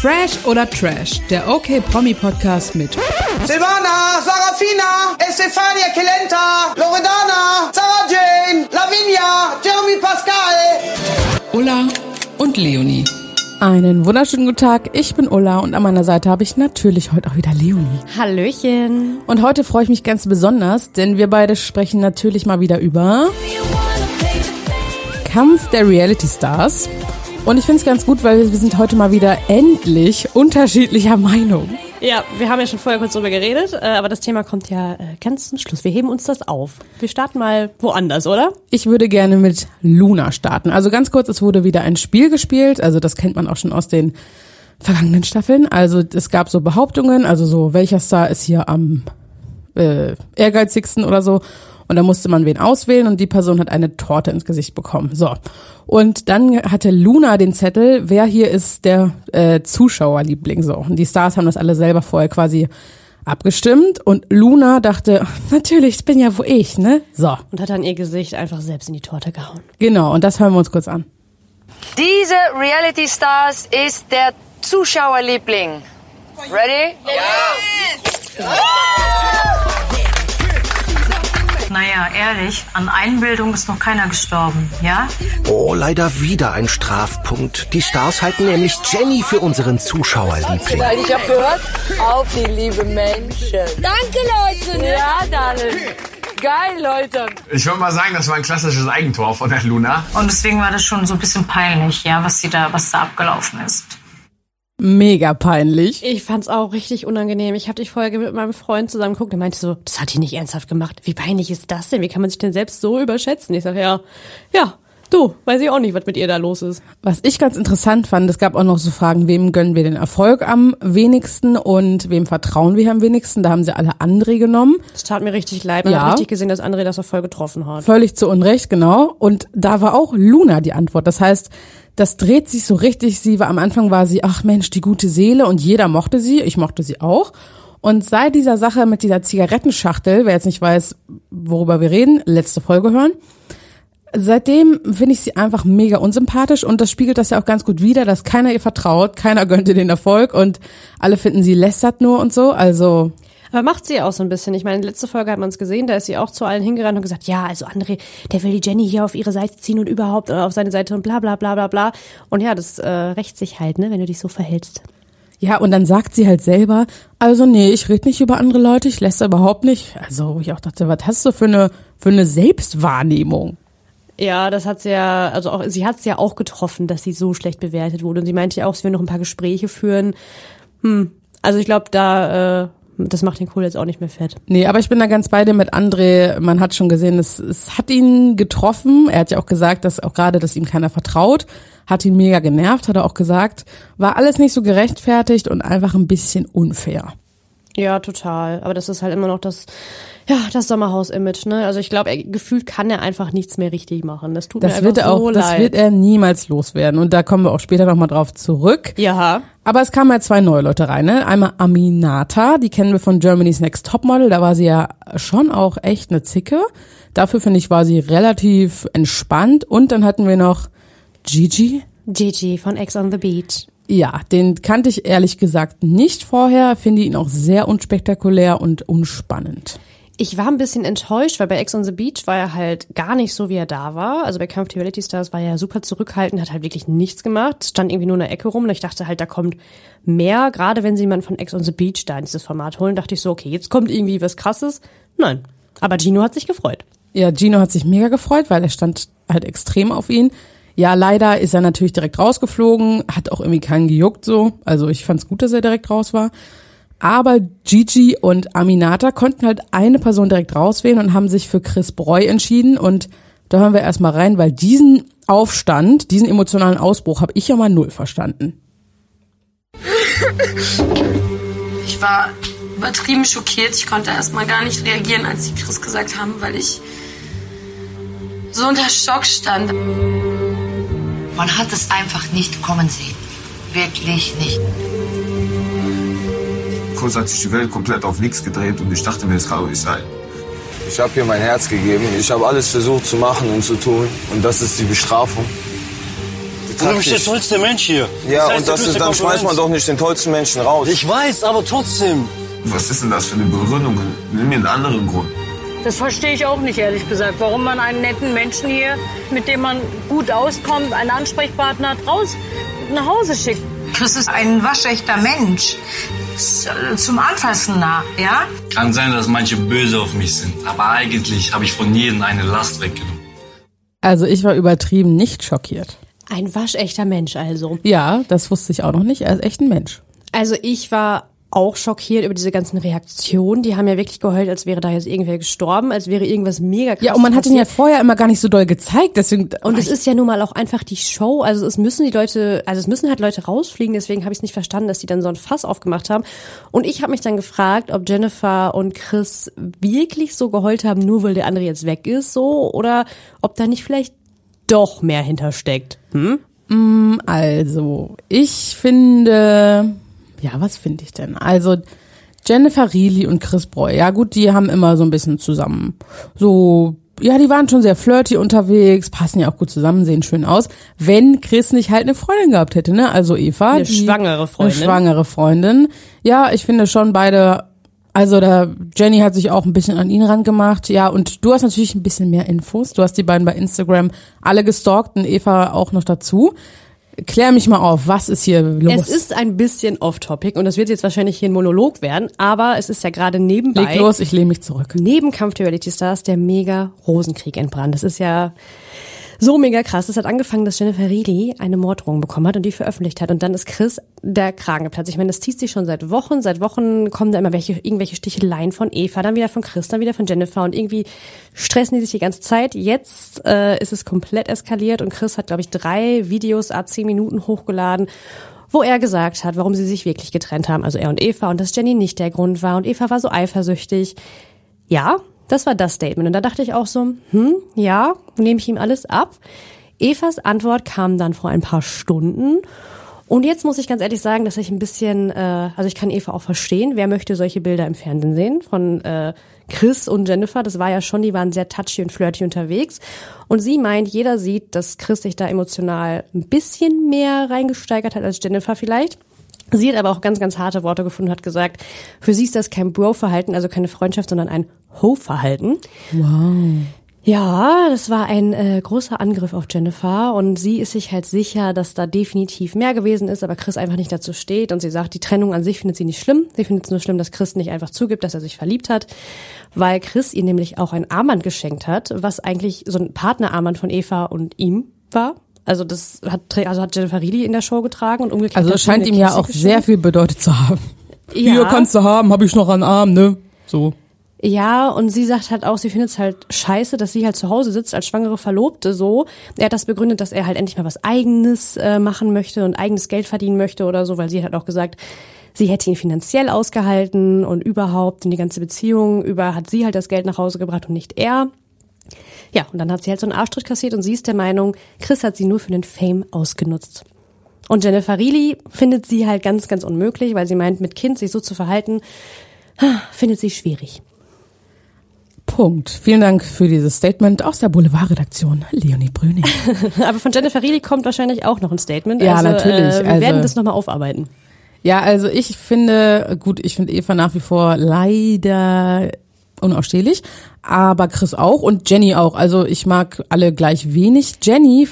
Fresh oder Trash, der OK Promi Podcast mit Silvana, Sarafina, Estefania Kelenta, Loredana, Sarah Jane, Lavinia, Jeremy Pascal. Ulla und Leonie. Einen wunderschönen guten Tag, ich bin Ulla und an meiner Seite habe ich natürlich heute auch wieder Leonie. Hallöchen. Und heute freue ich mich ganz besonders, denn wir beide sprechen natürlich mal wieder über Kampf der Reality Stars. Und ich finde es ganz gut, weil wir sind heute mal wieder endlich unterschiedlicher Meinung. Ja, wir haben ja schon vorher kurz drüber geredet, äh, aber das Thema kommt ja äh, ganz zum Schluss. Wir heben uns das auf. Wir starten mal woanders, oder? Ich würde gerne mit Luna starten. Also ganz kurz, es wurde wieder ein Spiel gespielt. Also das kennt man auch schon aus den vergangenen Staffeln. Also es gab so Behauptungen, also so, welcher Star ist hier am äh, ehrgeizigsten oder so. Und da musste man wen auswählen und die Person hat eine Torte ins Gesicht bekommen. So. Und dann hatte Luna den Zettel, wer hier ist der äh, Zuschauerliebling. So. Und die Stars haben das alle selber vorher quasi abgestimmt. Und Luna dachte, natürlich, das bin ja wo ich, ne? So. Und hat dann ihr Gesicht einfach selbst in die Torte gehauen. Genau, und das hören wir uns kurz an. Diese Reality Stars ist der Zuschauerliebling. Ready? Naja, ehrlich, an Einbildung ist noch keiner gestorben, ja? Oh, leider wieder ein Strafpunkt. Die Stars halten nämlich Jenny für unseren Zuschauerliebling. Ich hab gehört, auf die liebe Menschen. Danke, Leute. Ja, Daniel. Geil, Leute. Ich würde mal sagen, das war ein klassisches Eigentor von der Luna. Und deswegen war das schon so ein bisschen peinlich, ja, was sie da, was da abgelaufen ist. Mega peinlich. Ich fand's auch richtig unangenehm. Ich habe die Folge mit meinem Freund zusammen geguckt. Der meinte so, das hat die nicht ernsthaft gemacht. Wie peinlich ist das denn? Wie kann man sich denn selbst so überschätzen? Ich sag ja, ja, du, weiß ich auch nicht, was mit ihr da los ist. Was ich ganz interessant fand, es gab auch noch so Fragen, wem gönnen wir den Erfolg am wenigsten und wem vertrauen wir am wenigsten. Da haben sie alle André genommen. Das tat mir richtig leid. Man Ja. hat richtig gesehen, dass André das auch voll getroffen hat. Völlig zu Unrecht, genau. Und da war auch Luna die Antwort. Das heißt, das dreht sich so richtig. Sie war am Anfang war sie, ach Mensch, die gute Seele und jeder mochte sie. Ich mochte sie auch. Und seit dieser Sache mit dieser Zigarettenschachtel, wer jetzt nicht weiß, worüber wir reden, letzte Folge hören. Seitdem finde ich sie einfach mega unsympathisch und das spiegelt das ja auch ganz gut wider, dass keiner ihr vertraut, keiner gönnt ihr den Erfolg und alle finden sie lästert nur und so. Also Aber macht sie auch so ein bisschen. Ich meine, letzte Folge hat man es gesehen, da ist sie auch zu allen hingerannt und gesagt, ja, also André, der will die Jenny hier auf ihre Seite ziehen und überhaupt oder auf seine Seite und bla bla bla bla bla. Und ja, das äh, rächt sich halt, ne, wenn du dich so verhältst. Ja, und dann sagt sie halt selber, also nee, ich rede nicht über andere Leute, ich lässt überhaupt nicht. Also, wo ich auch dachte, was hast du für eine, für eine Selbstwahrnehmung? Ja, das hat sie ja, also auch, sie hat es ja auch getroffen, dass sie so schlecht bewertet wurde. Und sie meinte ja auch, sie will noch ein paar Gespräche führen. Hm, also ich glaube, da, äh, das macht den Kohl jetzt auch nicht mehr fett. Nee, aber ich bin da ganz bei dir mit André. Man hat schon gesehen, es, es hat ihn getroffen. Er hat ja auch gesagt, dass auch gerade, dass ihm keiner vertraut. Hat ihn mega genervt, hat er auch gesagt. War alles nicht so gerechtfertigt und einfach ein bisschen unfair. Ja, total. Aber das ist halt immer noch das, ja, das Sommerhaus-Image, ne? Also ich glaube, er- gefühlt kann er einfach nichts mehr richtig machen. Das tut Das mir wird einfach er so auch, das leid. wird er niemals loswerden. Und da kommen wir auch später nochmal drauf zurück. ja. Aber es kamen halt zwei neue Leute rein. Ne? Einmal Aminata, die kennen wir von Germany's Next Topmodel. Da war sie ja schon auch echt eine Zicke. Dafür finde ich, war sie relativ entspannt. Und dann hatten wir noch Gigi. Gigi von Ex on the Beach. Ja, den kannte ich ehrlich gesagt nicht vorher. Finde ihn auch sehr unspektakulär und unspannend. Ich war ein bisschen enttäuscht, weil bei Ex on the Beach war er halt gar nicht so, wie er da war. Also bei Kampf der Reality Stars war er super zurückhaltend, hat halt wirklich nichts gemacht, stand irgendwie nur in der Ecke rum. Und ich dachte halt, da kommt mehr, gerade wenn sie jemanden von Ex on the Beach da in dieses Format holen, dachte ich so, okay, jetzt kommt irgendwie was krasses. Nein. Aber Gino hat sich gefreut. Ja, Gino hat sich mega gefreut, weil er stand halt extrem auf ihn. Ja, leider ist er natürlich direkt rausgeflogen, hat auch irgendwie keinen gejuckt so. Also ich fand's gut, dass er direkt raus war. Aber Gigi und Aminata konnten halt eine Person direkt rauswählen und haben sich für Chris Breu entschieden. Und da hören wir erstmal rein, weil diesen Aufstand, diesen emotionalen Ausbruch habe ich ja mal null verstanden. Ich war übertrieben schockiert. Ich konnte erstmal gar nicht reagieren, als sie Chris gesagt haben, weil ich so unter Schock stand. Man hat es einfach nicht kommen sehen. Wirklich nicht. Kurz hat sich die Welt komplett auf nichts gedreht und ich dachte mir, es kann doch nicht sein. Ich habe ihr mein Herz gegeben. Ich habe alles versucht zu machen und zu tun. Und das ist die Bestrafung. Die Du bist der tollste Mensch hier. Ja, heißt, und das ist, dann schmeißt man doch nicht den tollsten Menschen raus. Ich weiß, aber trotzdem. Was ist denn das für eine Begründung? Nimm mir einen anderen Grund. Das verstehe ich auch nicht, ehrlich gesagt. Warum man einen netten Menschen hier, mit dem man gut auskommt, einen Ansprechpartner hat, raus nach Hause schickt. Chris ist ein waschechter Mensch. Äh, Zum Anfassen nah, ja? Kann sein, dass manche böse auf mich sind, aber eigentlich habe ich von jedem eine Last weggenommen. Also ich war übertrieben nicht schockiert. Ein waschechter Mensch also. Ja, das wusste ich auch noch nicht. Er ist echt ein Mensch. Also ich war auch schockiert über diese ganzen Reaktionen. Die haben ja wirklich geheult, als wäre da jetzt irgendwer gestorben, als wäre irgendwas mega krass Ja, und man hat ihn ja vorher immer gar nicht so doll gezeigt, deswegen. Und es ist ja nun mal auch einfach die Show. Also es müssen die Leute, also es müssen halt Leute rausfliegen. Deswegen habe ich es nicht verstanden, dass die dann so ein Fass aufgemacht haben. Und ich habe mich dann gefragt, ob Jennifer und Chris wirklich so geheult haben, nur weil der andere jetzt weg ist, so oder ob da nicht vielleicht doch mehr hintersteckt. Hm? Mm, Also, ich finde, ja, was finde ich denn? Also, Jennifer Reilly und Chris Breu, ja gut, die haben immer so ein bisschen zusammen. So, ja, die waren schon sehr flirty unterwegs, passen ja auch gut zusammen, sehen schön aus. Wenn Chris nicht halt eine Freundin gehabt hätte, ne? Also Eva. Eine die, schwangere Freundin. Eine schwangere Freundin. Ja, ich finde schon beide, also da, Jenny hat sich auch ein bisschen an ihn rangemacht. Ja, und du hast natürlich ein bisschen mehr Infos. Du hast die beiden bei Instagram alle gestalkt und Eva auch noch dazu. Klär mich mal auf, was ist hier los? Es ist ein bisschen off-topic und das wird jetzt wahrscheinlich hier ein Monolog werden, aber es ist ja gerade nebenbei. Leg los, ich lehne mich zurück. Neben Kampf der Reality Stars der mega Rosenkrieg entbrannt. Das ist ja so mega krass. Es hat angefangen, dass Jennifer Reilly eine Morddrohung bekommen hat und die veröffentlicht hat. Und dann ist Chris der Kragen geplatzt. Ich meine, das zieht sich schon seit Wochen. Seit Wochen kommen da immer welche, irgendwelche Sticheleien von Eva, dann wieder von Chris, dann wieder von Jennifer und irgendwie stressen die sich die ganze Zeit. Jetzt äh, ist es komplett eskaliert und Chris hat, glaube ich, drei Videos ab zehn Minuten hochgeladen wo er gesagt hat, warum sie sich wirklich getrennt haben, also er und Eva, und dass Jenny nicht der Grund war und Eva war so eifersüchtig. Ja, das war das Statement. Und da dachte ich auch so, hm, ja, nehme ich ihm alles ab. Evas Antwort kam dann vor ein paar Stunden. Und jetzt muss ich ganz ehrlich sagen, dass ich ein bisschen, äh, also ich kann Eva auch verstehen, wer möchte solche Bilder im Fernsehen sehen von äh, Chris und Jennifer. Das war ja schon, die waren sehr touchy und flirty unterwegs. Und sie meint, jeder sieht, dass Chris sich da emotional ein bisschen mehr reingesteigert hat als Jennifer vielleicht. Sie hat aber auch ganz, ganz harte Worte gefunden, hat gesagt, für sie ist das kein Bro-Verhalten, also keine Freundschaft, sondern ein Ho-Verhalten. Wow. Ja, das war ein äh, großer Angriff auf Jennifer und sie ist sich halt sicher, dass da definitiv mehr gewesen ist, aber Chris einfach nicht dazu steht und sie sagt, die Trennung an sich findet sie nicht schlimm. Sie findet es nur schlimm, dass Chris nicht einfach zugibt, dass er sich verliebt hat, weil Chris ihr nämlich auch ein Armband geschenkt hat, was eigentlich so ein Partnerarmband von Eva und ihm war. Also das hat also hat Jennifer Reilly in der Show getragen und umgekehrt. Also es scheint ihm ja auch geschenkt. sehr viel bedeutet zu haben. Ja. Hier kannst du haben, habe ich noch einen Arm, ne? So. Ja, und sie sagt halt auch, sie findet es halt scheiße, dass sie halt zu Hause sitzt als schwangere Verlobte so. Er hat das begründet, dass er halt endlich mal was eigenes äh, machen möchte und eigenes Geld verdienen möchte oder so, weil sie hat auch gesagt, sie hätte ihn finanziell ausgehalten und überhaupt in die ganze Beziehung über hat sie halt das Geld nach Hause gebracht und nicht er. Ja, und dann hat sie halt so einen Arschtritt kassiert und sie ist der Meinung, Chris hat sie nur für den Fame ausgenutzt. Und Jennifer Reilly findet sie halt ganz, ganz unmöglich, weil sie meint, mit Kind sich so zu verhalten, findet sie schwierig. Punkt. Vielen Dank für dieses Statement aus der Boulevardredaktion. Leonie Brüning. Aber von Jennifer Reilly kommt wahrscheinlich auch noch ein Statement. Ja, also, natürlich. Äh, wir Also- werden das nochmal aufarbeiten. Ja, also ich finde, gut, ich finde Eva nach wie vor leider unausstehlich, aber Chris auch und Jenny auch. Also ich mag alle gleich wenig. Jenny,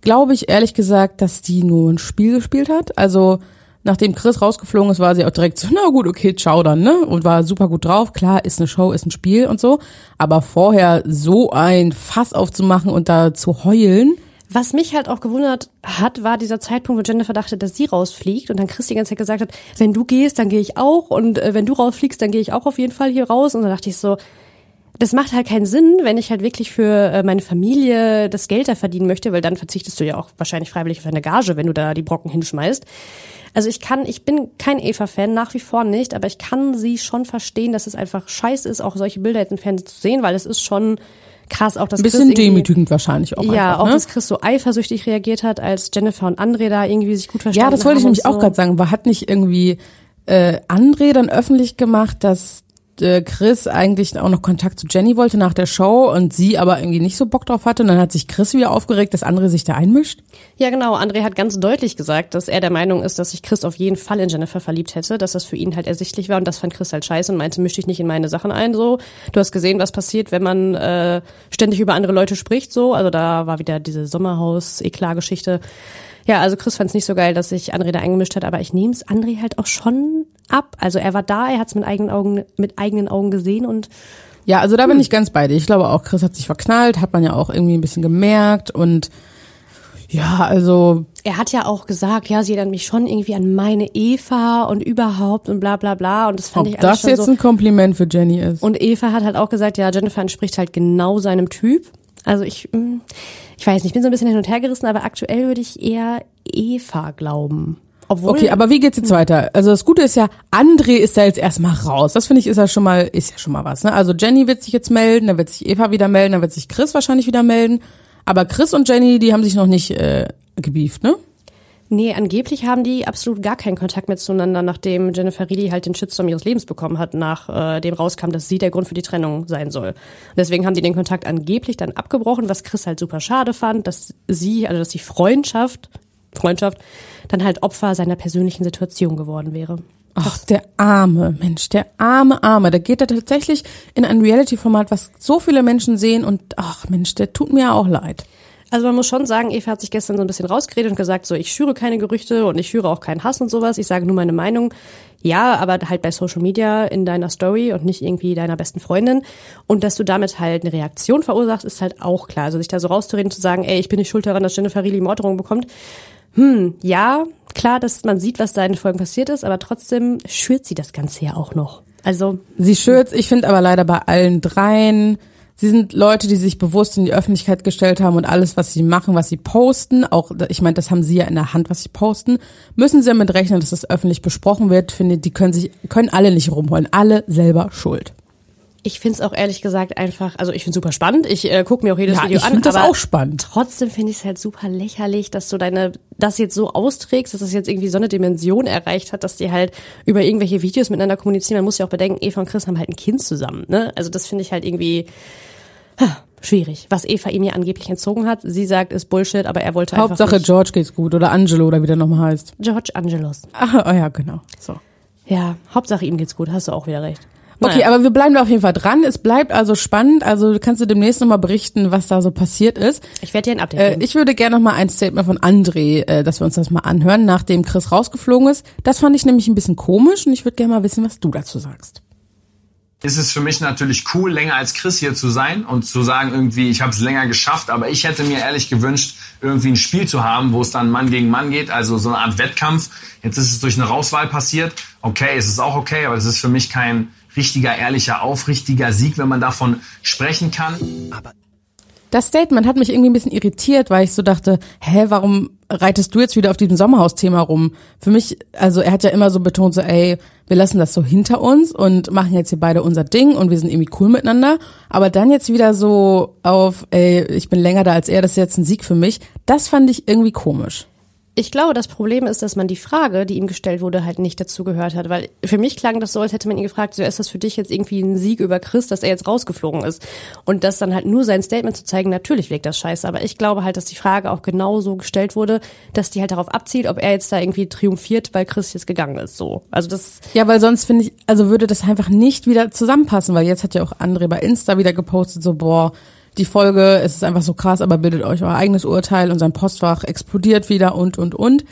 glaube ich ehrlich gesagt, dass die nur ein Spiel gespielt hat. Also nachdem Chris rausgeflogen ist, war sie auch direkt so, na gut, okay, ciao dann, ne? Und war super gut drauf. Klar, ist eine Show, ist ein Spiel und so. Aber vorher so ein Fass aufzumachen und da zu heulen, Was mich halt auch gewundert hat, war dieser Zeitpunkt, wo Jennifer dachte, dass sie rausfliegt und dann Chris die ganze Zeit gesagt hat, wenn du gehst, dann gehe ich auch und äh, wenn du rausfliegst, dann gehe ich auch auf jeden Fall hier raus. Und dann dachte ich so, das macht halt keinen Sinn, wenn ich halt wirklich für äh, meine Familie das Geld da verdienen möchte, weil dann verzichtest du ja auch wahrscheinlich freiwillig auf deine Gage, wenn du da die Brocken hinschmeißt. Also ich kann, ich bin kein Eva-Fan, nach wie vor nicht, aber ich kann sie schon verstehen, dass es einfach scheiße ist, auch solche Bilder jetzt im Fernsehen zu sehen, weil es ist schon krass, auch Chris bisschen demütigend wahrscheinlich auch ja, einfach, auch ne? dass Chris so eifersüchtig reagiert hat, als Jennifer und André da irgendwie sich gut verstanden Ja, das wollte ich haben nämlich und auch so. gerade sagen. War hat nicht irgendwie äh, André dann öffentlich gemacht, dass äh, Chris eigentlich auch noch Kontakt zu Jenny wollte nach der Show und sie aber irgendwie nicht so Bock drauf hatte und dann hat sich Chris wieder aufgeregt, dass André sich da einmischt. Ja, genau. André hat ganz deutlich gesagt, dass er der Meinung ist, dass sich Chris auf jeden Fall in Jennifer verliebt hätte, dass das für ihn halt ersichtlich war und das fand Chris halt scheiße und meinte, misch dich nicht in meine Sachen ein, so. Du hast gesehen, was passiert, wenn man äh, ständig über andere Leute spricht, so. Also da war wieder diese Sommerhaus-Eklat-Geschichte. Ja, also Chris fand es nicht so geil, dass sich André da eingemischt hat, aber ich nehme es André halt auch schon ab. Also er war da, er hat es mit eigenen Augen, mit eigenen Augen gesehen und Ja, also da bin ich ganz bei dir. Ich glaube auch, Chris hat sich verknallt, hat man ja auch irgendwie ein bisschen gemerkt und ja, also er hat ja auch gesagt, ja, sie erinnert mich schon irgendwie an meine Eva und überhaupt und bla bla bla. Und das fand ob ich alles das jetzt so. ein Kompliment für Jenny ist. Und Eva hat halt auch gesagt, ja, Jennifer entspricht halt genau seinem Typ. Also ich, mm, ich weiß nicht, ich bin so ein bisschen hin und her gerissen, aber aktuell würde ich eher Eva glauben. Obwohl, Okay, aber wie geht's jetzt weiter? Also das Gute ist ja, André ist da jetzt erstmal raus. Das finde ich ist ja schon mal, ist ja schon mal was. Ne? Also Jenny wird sich jetzt melden, dann wird sich Eva wieder melden, dann wird sich Chris wahrscheinlich wieder melden. Aber Chris und Jenny, die haben sich noch nicht äh, gebieft, ne? Nee, angeblich haben die absolut gar keinen Kontakt mehr zueinander, nachdem Jennifer Reedy halt den Shitstorm ihres Lebens bekommen hat, nach äh, dem rauskam, dass sie der Grund für die Trennung sein soll. Und deswegen haben die den Kontakt angeblich dann abgebrochen, was Chris halt super schade fand, dass sie, also dass die Freundschaft, Freundschaft, dann halt Opfer seiner persönlichen Situation geworden wäre. Ach, der arme Mensch, der arme Arme. Da geht er tatsächlich in ein Reality-Format, was so viele Menschen sehen und ach Mensch, der tut mir auch leid. Also man muss schon sagen, Eva hat sich gestern so ein bisschen rausgeredet und gesagt, so ich schüre keine Gerüchte und ich schüre auch keinen Hass und sowas. Ich sage nur meine Meinung. Ja, aber halt bei Social Media in deiner Story und nicht irgendwie deiner besten Freundin. Und dass du damit halt eine Reaktion verursachst, ist halt auch klar. Also sich da so rauszureden, zu sagen, ey, ich bin nicht schuld daran, dass Jennifer Reilly Morddrohungen bekommt. Hm, ja, klar, dass man sieht, was da in den Folgen passiert ist, aber trotzdem schürt sie das Ganze ja auch noch. Also Sie schürzt, ich finde aber leider bei allen dreien, sie sind Leute, die sich bewusst in die Öffentlichkeit gestellt haben und alles, was sie machen, was sie posten, auch, ich meine, das haben sie ja in der Hand, was sie posten, müssen sie damit rechnen, dass das öffentlich besprochen wird. Finde, die können sich, können alle nicht rumholen, alle selber schuld. Ich find's auch ehrlich gesagt einfach, also ich find's super spannend. Ich äh, gucke mir auch jedes Ja, Video ich an. find das aber auch spannend. Trotzdem finde ich es halt super lächerlich, dass du deine das jetzt so austrägst, dass das jetzt irgendwie so eine Dimension erreicht hat, dass die halt über irgendwelche Videos miteinander kommunizieren. Man muss ja auch bedenken, Eva und Chris haben halt ein Kind zusammen. Ne? Also das finde ich halt irgendwie ha, schwierig. Was Eva ihm ja angeblich entzogen hat. Sie sagt, ist Bullshit, aber er wollte einfach Hauptsache. George geht's gut oder Angelo oder wie der nochmal heißt. George Angelos. Ah, oh ja, genau. So. Ja, Hauptsache ihm geht's gut. Hast du auch wieder recht. Okay, Naja. aber wir bleiben da auf jeden Fall dran. Es bleibt also spannend. Also kannst du demnächst nochmal berichten, was da so passiert ist. Ich werde dir ein Update Äh, geben. ich würde gerne nochmal ein Statement von André, äh, dass wir uns das mal anhören, nachdem Chris rausgeflogen ist. Das fand ich nämlich ein bisschen komisch und ich würde gerne mal wissen, was du dazu sagst. ist es für mich natürlich cool, länger als Chris hier zu sein und zu sagen, irgendwie, ich habe es länger geschafft, aber ich hätte mir ehrlich gewünscht, irgendwie ein Spiel zu haben, wo es dann Mann gegen Mann geht, also so eine Art Wettkampf. Jetzt ist es durch eine Rauswahl passiert. Okay, es ist auch okay, aber es ist für mich kein richtiger, ehrlicher, aufrichtiger Sieg, wenn man davon sprechen kann. Das Statement hat mich irgendwie ein bisschen irritiert, weil ich so dachte, hä, warum reitest du jetzt wieder auf diesem Sommerhaus-Thema rum? Für mich, also er hat ja immer so betont, so, ey, wir lassen das so hinter uns und machen jetzt hier beide unser Ding und wir sind irgendwie cool miteinander. Aber dann jetzt wieder so auf, ey, ich bin länger da als er, das ist jetzt ein Sieg für mich. Das fand ich irgendwie komisch. Ich glaube, das Problem ist, dass man die Frage, die ihm gestellt wurde, halt nicht dazu gehört hat. Weil für mich klang das so, als hätte man ihn gefragt, so ist das für dich jetzt irgendwie ein Sieg über Chris, dass er jetzt rausgeflogen ist. Und das dann halt nur sein Statement zu zeigen, natürlich wirkt das scheiße. Aber ich glaube halt, dass die Frage auch genau so gestellt wurde, dass die halt darauf abzielt, ob er jetzt da irgendwie triumphiert, weil Chris jetzt gegangen ist. So. Also das, Ja, weil sonst finde ich, also würde das einfach nicht wieder zusammenpassen, weil jetzt hat ja auch André bei Insta wieder gepostet, so, boah, die Folge, es ist einfach so krass, aber bildet euch euer eigenes Urteil und sein Postfach explodiert wieder und, und, und.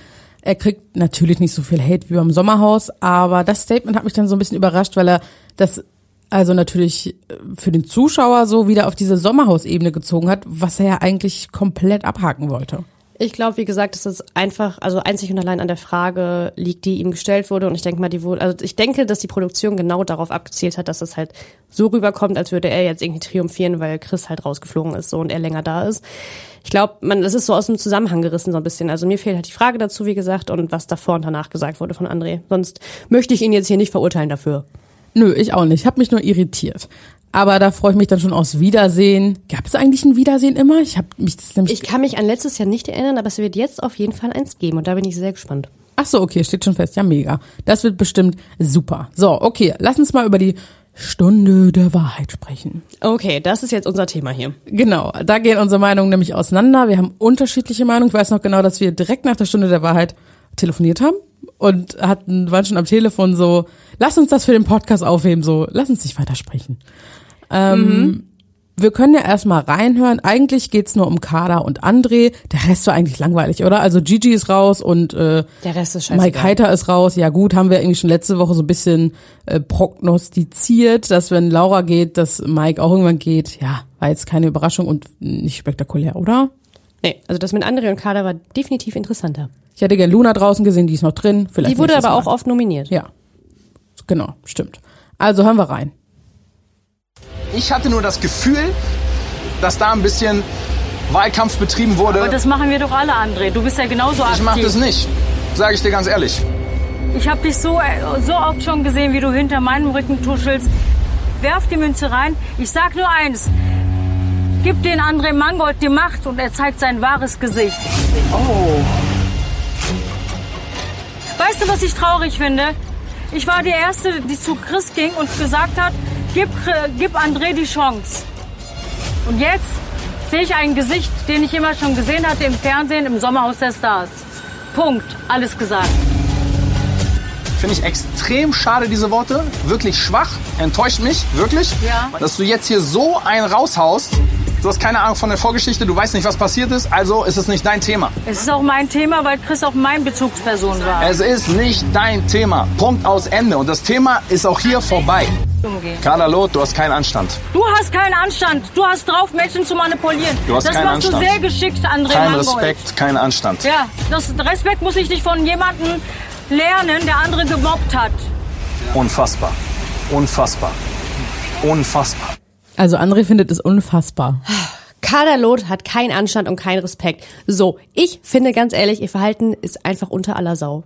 Er kriegt natürlich nicht so viel Hate wie beim Sommerhaus, aber das Statement hat mich dann so ein bisschen überrascht, weil er das also natürlich für den Zuschauer so wieder auf diese Sommerhausebene gezogen hat, was er ja eigentlich komplett abhaken wollte. Ich glaube, wie gesagt, dass es einfach, also einzig und allein an der Frage liegt, die ihm gestellt wurde. Und ich denke mal, die wurde, also ich denke, dass die Produktion genau darauf abgezielt hat, dass es halt so rüberkommt, als würde er jetzt irgendwie triumphieren, weil Chris halt rausgeflogen ist so und er länger da ist. Ich glaube, man, das ist so aus dem Zusammenhang gerissen so ein bisschen. Also mir fehlt halt die Frage dazu, wie gesagt, und was davor und danach gesagt wurde von André. Sonst möchte ich ihn jetzt hier nicht verurteilen dafür. Nö, ich auch nicht. Ich habe mich nur irritiert. Aber da freue ich mich dann schon aufs Wiedersehen. Gab es eigentlich ein Wiedersehen immer? Ich habe mich das nämlich. Ich kann mich an letztes Jahr nicht erinnern, aber es wird jetzt auf jeden Fall eins geben und da bin ich sehr gespannt. Ach so, okay, steht schon fest. Ja, mega. Das wird bestimmt super. So, okay, lass uns mal über die Stunde der Wahrheit sprechen. Okay, das ist jetzt unser Thema hier. Genau, da gehen unsere Meinungen nämlich auseinander. Wir haben unterschiedliche Meinungen. Ich weiß noch genau, dass wir direkt nach der Stunde der Wahrheit telefoniert haben und hatten, waren schon am Telefon so, lass uns das für den Podcast aufheben, so, lass uns nicht weitersprechen. Ähm, Mhm. Wir können ja erstmal reinhören. Eigentlich geht's nur um Kada und André. Der Rest war eigentlich langweilig, oder? Also Gigi ist raus und äh, Der Rest ist scheißegal. Mike Heiter ist raus. Ja gut, haben wir irgendwie schon letzte Woche so ein bisschen äh, prognostiziert, dass wenn Laura geht, dass Mike auch irgendwann geht. Ja, war jetzt keine Überraschung und nicht spektakulär, oder? Nee, also das mit André und Kader war definitiv interessanter. Ich hätte gern Luna draußen gesehen, die ist noch drin. Vielleicht Die wurde aber auch oft nominiert. Ja, genau, stimmt. Also hören wir rein. Ich hatte nur das Gefühl, dass da ein bisschen Wahlkampf betrieben wurde. Aber das machen wir doch alle, André. Du bist ja genauso aktiv. ich mach das nicht, sage ich dir ganz ehrlich. Ich habe dich so, äh, so oft schon gesehen, wie du hinter meinem Rücken tuschelst. Werf die Münze rein. Ich sag nur eins. Gib den André Mangold die Macht und er zeigt sein wahres Gesicht. Oh. Weißt du, was ich traurig finde? Ich war die Erste, die zu Chris ging und gesagt hat, gib, äh, gib André die Chance. Und jetzt sehe ich ein Gesicht, den ich immer schon gesehen hatte im Fernsehen im Sommerhaus der Stars. Punkt. Alles gesagt. Finde ich extrem schade, diese Worte. Wirklich schwach. Enttäuscht mich, wirklich. Ja. Dass du jetzt hier so einen raushaust. Du hast keine Ahnung von der Vorgeschichte, du weißt nicht, was passiert ist, also ist es nicht dein Thema. Es ist auch mein Thema, weil Chris auch mein Bezugsperson war. Es ist nicht dein Thema. Punkt aus Ende. Und das Thema ist auch hier vorbei. Umgehen. Carla Loth, du hast keinen Anstand. Du hast keinen Anstand. Du hast drauf, Menschen zu manipulieren. Du hast das keinen machst Anstand. du sehr geschickt, André Kein Mangold. Respekt, kein Anstand. Ja, das Respekt muss ich nicht von jemandem lernen, der andere gemobbt hat. Unfassbar. Unfassbar. Unfassbar. Also André findet es unfassbar. Kaderlot hat keinen Anstand und keinen Respekt. So, ich finde ganz ehrlich, ihr Verhalten ist einfach unter aller Sau.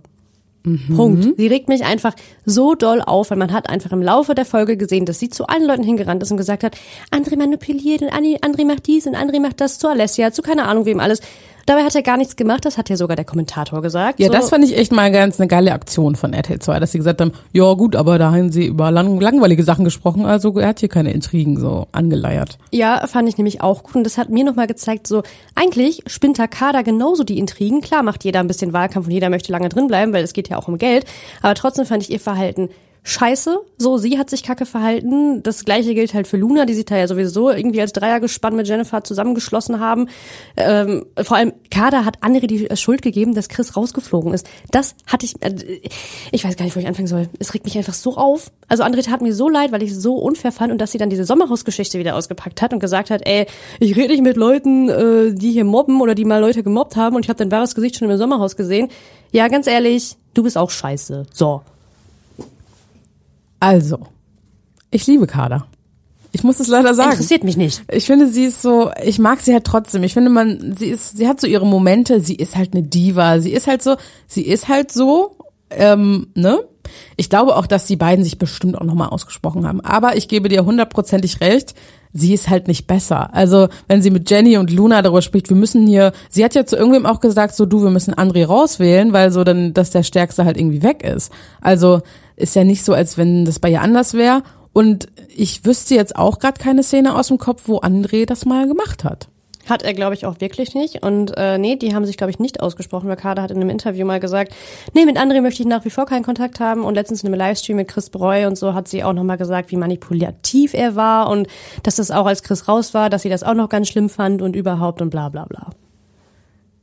Punkt. Sie regt mich einfach so doll auf, weil man hat einfach im Laufe der Folge gesehen, dass sie zu allen Leuten hingerannt ist und gesagt hat, André manipuliert und André macht dies und André macht das zu Alessia, zu keine Ahnung wem alles. Dabei hat er gar nichts gemacht, das hat ja sogar der Kommentator gesagt. Ja, so. das fand ich echt mal ganz eine geile Aktion von RTL 2, dass sie gesagt haben, ja gut, aber da haben sie über lang, langweilige Sachen gesprochen, also er hat hier keine Intrigen so angeleiert. Ja, fand ich nämlich auch gut. Und das hat mir nochmal gezeigt, so, eigentlich spinnt der Kader genauso die Intrigen. Klar macht jeder ein bisschen Wahlkampf und jeder möchte lange drin bleiben, weil es geht ja auch um Geld. Aber trotzdem fand ich ihr Verhalten scheiße. So, sie hat sich kacke verhalten. Das gleiche gilt halt für Luna, die sich da ja sowieso irgendwie als Dreiergespann mit Jennifer zusammengeschlossen haben. Ähm, vor allem Kader hat André die Schuld gegeben, dass Chris rausgeflogen ist. Das hatte ich, äh, ich weiß gar nicht, wo ich anfangen soll. Es regt mich einfach so auf. Also André tat mir so leid, weil ich es so unfair fand und dass sie dann diese Sommerhausgeschichte wieder ausgepackt hat und gesagt hat, ey, ich rede nicht mit Leuten, äh, die hier mobben oder die mal Leute gemobbt haben und ich habe dein wahres Gesicht schon im Sommerhaus gesehen. Ja, ganz ehrlich, du bist auch scheiße. So. Also, ich liebe Kader. Ich muss es leider sagen. Interessiert mich nicht. Ich finde, sie ist so, ich mag sie halt trotzdem. Ich finde, man, sie ist, sie hat so ihre Momente, sie ist halt eine Diva, sie ist halt so, sie ist halt so, ähm, ne? Ich glaube auch, dass die beiden sich bestimmt auch nochmal ausgesprochen haben. Aber ich gebe dir hundertprozentig recht, sie ist halt nicht besser. Also, wenn sie mit Jenny und Luna darüber spricht, wir müssen hier, sie hat ja zu irgendwem auch gesagt, so du, wir müssen André rauswählen, weil so dann, dass der Stärkste halt irgendwie weg ist. Also, ist ja nicht so, als wenn das bei ihr anders wäre. Und ich wüsste jetzt auch gerade keine Szene aus dem Kopf, wo André das mal gemacht hat. Hat er, glaube ich, auch wirklich nicht. Und äh, nee, die haben sich, glaube ich, nicht ausgesprochen, weil Kader hat in einem Interview mal gesagt, nee, mit André möchte ich nach wie vor keinen Kontakt haben. Und letztens in einem Livestream mit Chris Breu und so hat sie auch nochmal gesagt, wie manipulativ er war und dass das auch als Chris raus war, dass sie das auch noch ganz schlimm fand und überhaupt und bla bla bla.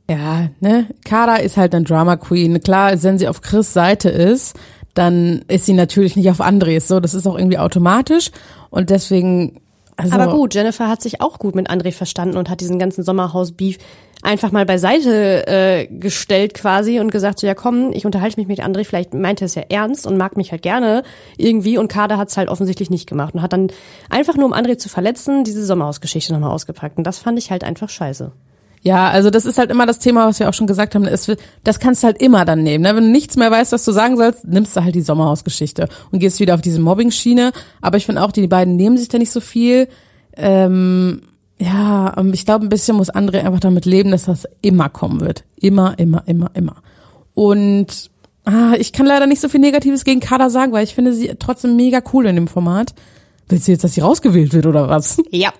Ja, ne? Kada ist halt ein Drama Queen. Klar, wenn sie auf Chris Seite ist, dann ist sie natürlich nicht auf Andres. So, das ist auch irgendwie automatisch. Und deswegen, also. Aber gut, Jennifer hat sich auch gut mit André verstanden und hat diesen ganzen Sommerhaus-Beef einfach mal beiseite äh, gestellt quasi und gesagt so, ja komm, ich unterhalte mich mit André, vielleicht meint er es ja ernst und mag mich halt gerne irgendwie und Kader hat es halt offensichtlich nicht gemacht und hat dann einfach nur um André zu verletzen, diese Sommerhausgeschichte nochmal ausgepackt und das fand ich halt einfach scheiße. Ja, also das ist halt immer das Thema, was wir auch schon gesagt haben. Es, das kannst du halt immer dann nehmen. Ne? Wenn du nichts mehr weißt, was du sagen sollst, nimmst du halt die Sommerhausgeschichte und gehst wieder auf diese Mobbing-Schiene. Aber ich finde auch, die beiden nehmen sich da nicht so viel. Ähm, ja, und ich glaube, ein bisschen muss André einfach damit leben, dass das immer kommen wird. Immer, immer, immer, immer. Und Ah, ich kann leider nicht so viel Negatives gegen Kader sagen, weil ich finde sie trotzdem mega cool in dem Format. Willst du jetzt, dass sie rausgewählt wird oder was? Ja.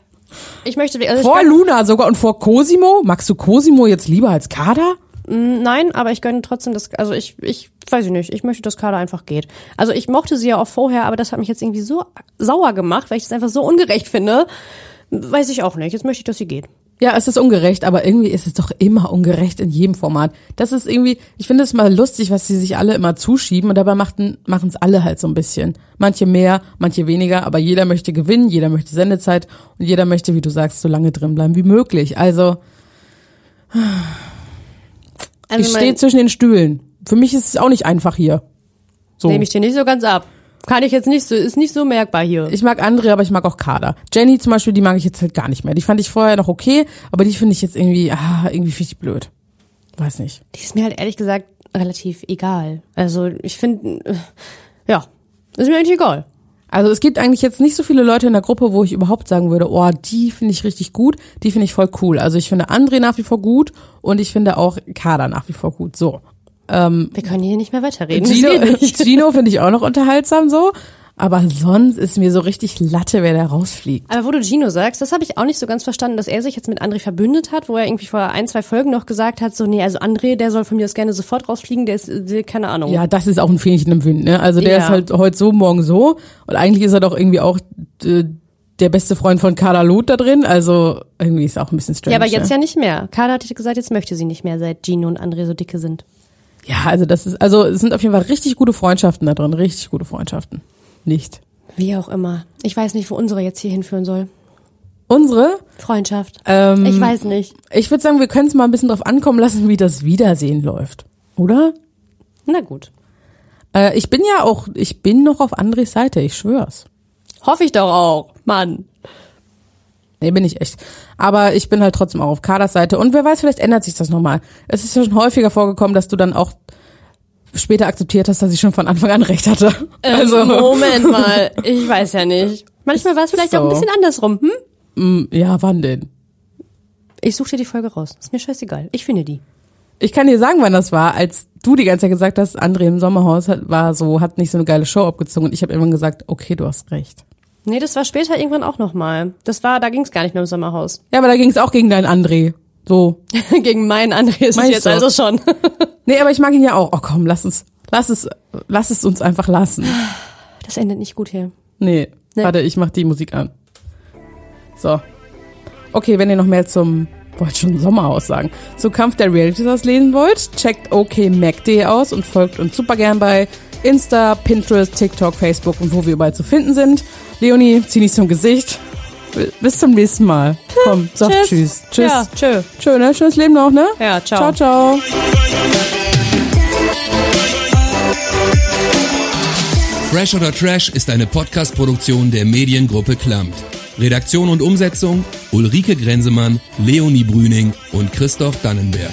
Ich möchte also vor ich Luna sogar und vor Cosimo? Magst du Cosimo jetzt lieber als Kader? Mm, Nein, aber ich gönne trotzdem das, also ich, ich weiß ich nicht, ich möchte, dass Kader einfach geht. Also ich mochte sie ja auch vorher, aber das hat mich jetzt irgendwie so sauer gemacht, weil ich das einfach so ungerecht finde. Weiß ich auch nicht. Jetzt möchte ich, dass sie geht. Ja, es ist ungerecht, aber irgendwie ist es doch immer ungerecht in jedem Format. Das ist irgendwie, ich finde es mal lustig, was sie sich alle immer zuschieben und dabei machen es alle halt so ein bisschen. Manche mehr, manche weniger, aber jeder möchte gewinnen, jeder möchte Sendezeit und jeder möchte, wie du sagst, so lange drin bleiben wie möglich. Also, Also ich stehe zwischen den Stühlen. Für mich ist es auch nicht einfach hier. So. Nehme ich dir nicht so ganz ab. Kann ich jetzt nicht so, ist nicht so merkbar hier. Ich mag andere, aber ich mag auch Kader. Jenny zum Beispiel, die mag ich jetzt halt gar nicht mehr. Die fand ich vorher noch okay, aber die finde ich jetzt irgendwie, ah, irgendwie finde ich blöd. Weiß nicht. Die ist mir halt ehrlich gesagt relativ egal. Also ich finde, äh, ja, ist mir eigentlich egal. Also es gibt eigentlich jetzt nicht so viele Leute in der Gruppe, wo ich überhaupt sagen würde, oh, die finde ich richtig gut, die finde ich voll cool. Also ich finde André nach wie vor gut und ich finde auch Kader nach wie vor gut. So. Ähm, Wir können hier nicht mehr weiterreden. Gino. Gino finde ich auch noch unterhaltsam so. Aber sonst ist mir so richtig Latte, wer da rausfliegt. Aber wo du Gino sagst, das habe ich auch nicht so ganz verstanden, dass er sich jetzt mit André verbündet hat, wo er irgendwie vor ein, zwei Folgen noch gesagt hat, so, nee, also André, der soll von mir aus gerne sofort rausfliegen, der ist, äh, keine Ahnung. Ja, das ist auch ein Fähnchen im Wind, ne? Also der Ja. ist halt heute so, morgen so. Und eigentlich ist er doch irgendwie auch äh, der beste Freund von Carla Loth da drin. Also irgendwie ist auch ein bisschen strange. Ja, aber jetzt ne? ja nicht mehr. Carla hat gesagt, jetzt möchte sie nicht mehr, seit Gino und André so dicke sind. Ja, also das ist, also es sind auf jeden Fall richtig gute Freundschaften da drin, richtig gute Freundschaften. Nicht. Wie auch immer. Ich weiß nicht, wo unsere jetzt hier hinführen soll. Unsere? Freundschaft. Ähm, ich weiß nicht. Ich würde sagen, wir können es mal ein bisschen drauf ankommen lassen, wie das Wiedersehen läuft. Oder? Na gut. Äh, ich bin ja auch, ich bin noch auf Andres Seite, ich schwör's. Hoffe ich doch auch, Mann. Nee, bin ich echt. Aber ich bin halt trotzdem auch auf Kaders Seite. Und wer weiß, vielleicht ändert sich das nochmal. Es ist ja schon häufiger vorgekommen, dass du dann auch später akzeptiert hast, dass ich schon von Anfang an recht hatte. Also Moment mal, ich weiß ja nicht. Manchmal war es vielleicht auch ein so. bisschen andersrum. Hm? Mm, Ja, wann denn? Ich suche dir die Folge raus. Ist mir scheißegal. Ich finde die. Ich kann dir sagen, wann das war, als du die ganze Zeit gesagt hast, André im Sommerhaus war so, hat nicht so eine geile Show abgezogen und ich habe irgendwann gesagt, okay, du hast recht. Nee, das war später irgendwann auch nochmal. Das war, da ging es gar nicht mehr im Sommerhaus. Ja, aber da ging es auch gegen deinen André. So. Gegen meinen André ist es Meinst jetzt du? also schon. Nee, aber ich mag ihn ja auch. Oh komm, lass uns, lass es, lass es uns einfach lassen. Das endet nicht gut hier. Nee, Nee. warte, ich mach die Musik an. So. Okay, wenn ihr noch mehr zum, wollte schon Sommerhaus sagen, zu Kampf der Reality Stars lesen wollt, checkt okmac.de aus und folgt uns super gern bei Insta, Pinterest, TikTok, Facebook und wo wir überall zu finden sind. Leonie, zieh nicht zum Gesicht. Bis zum nächsten Mal. Komm, sag Tschüss. tschüss. Tschüss. Ja, tschö. Tschö, ne? Schönes Leben noch, ne? Ja, ciao. Ciao, ciao. Fresh oder Trash ist eine Podcast-Produktion der Mediengruppe Klammt. Redaktion und Umsetzung Ulrike Grenzemann, Leonie Brüning und Christoph Dannenberg.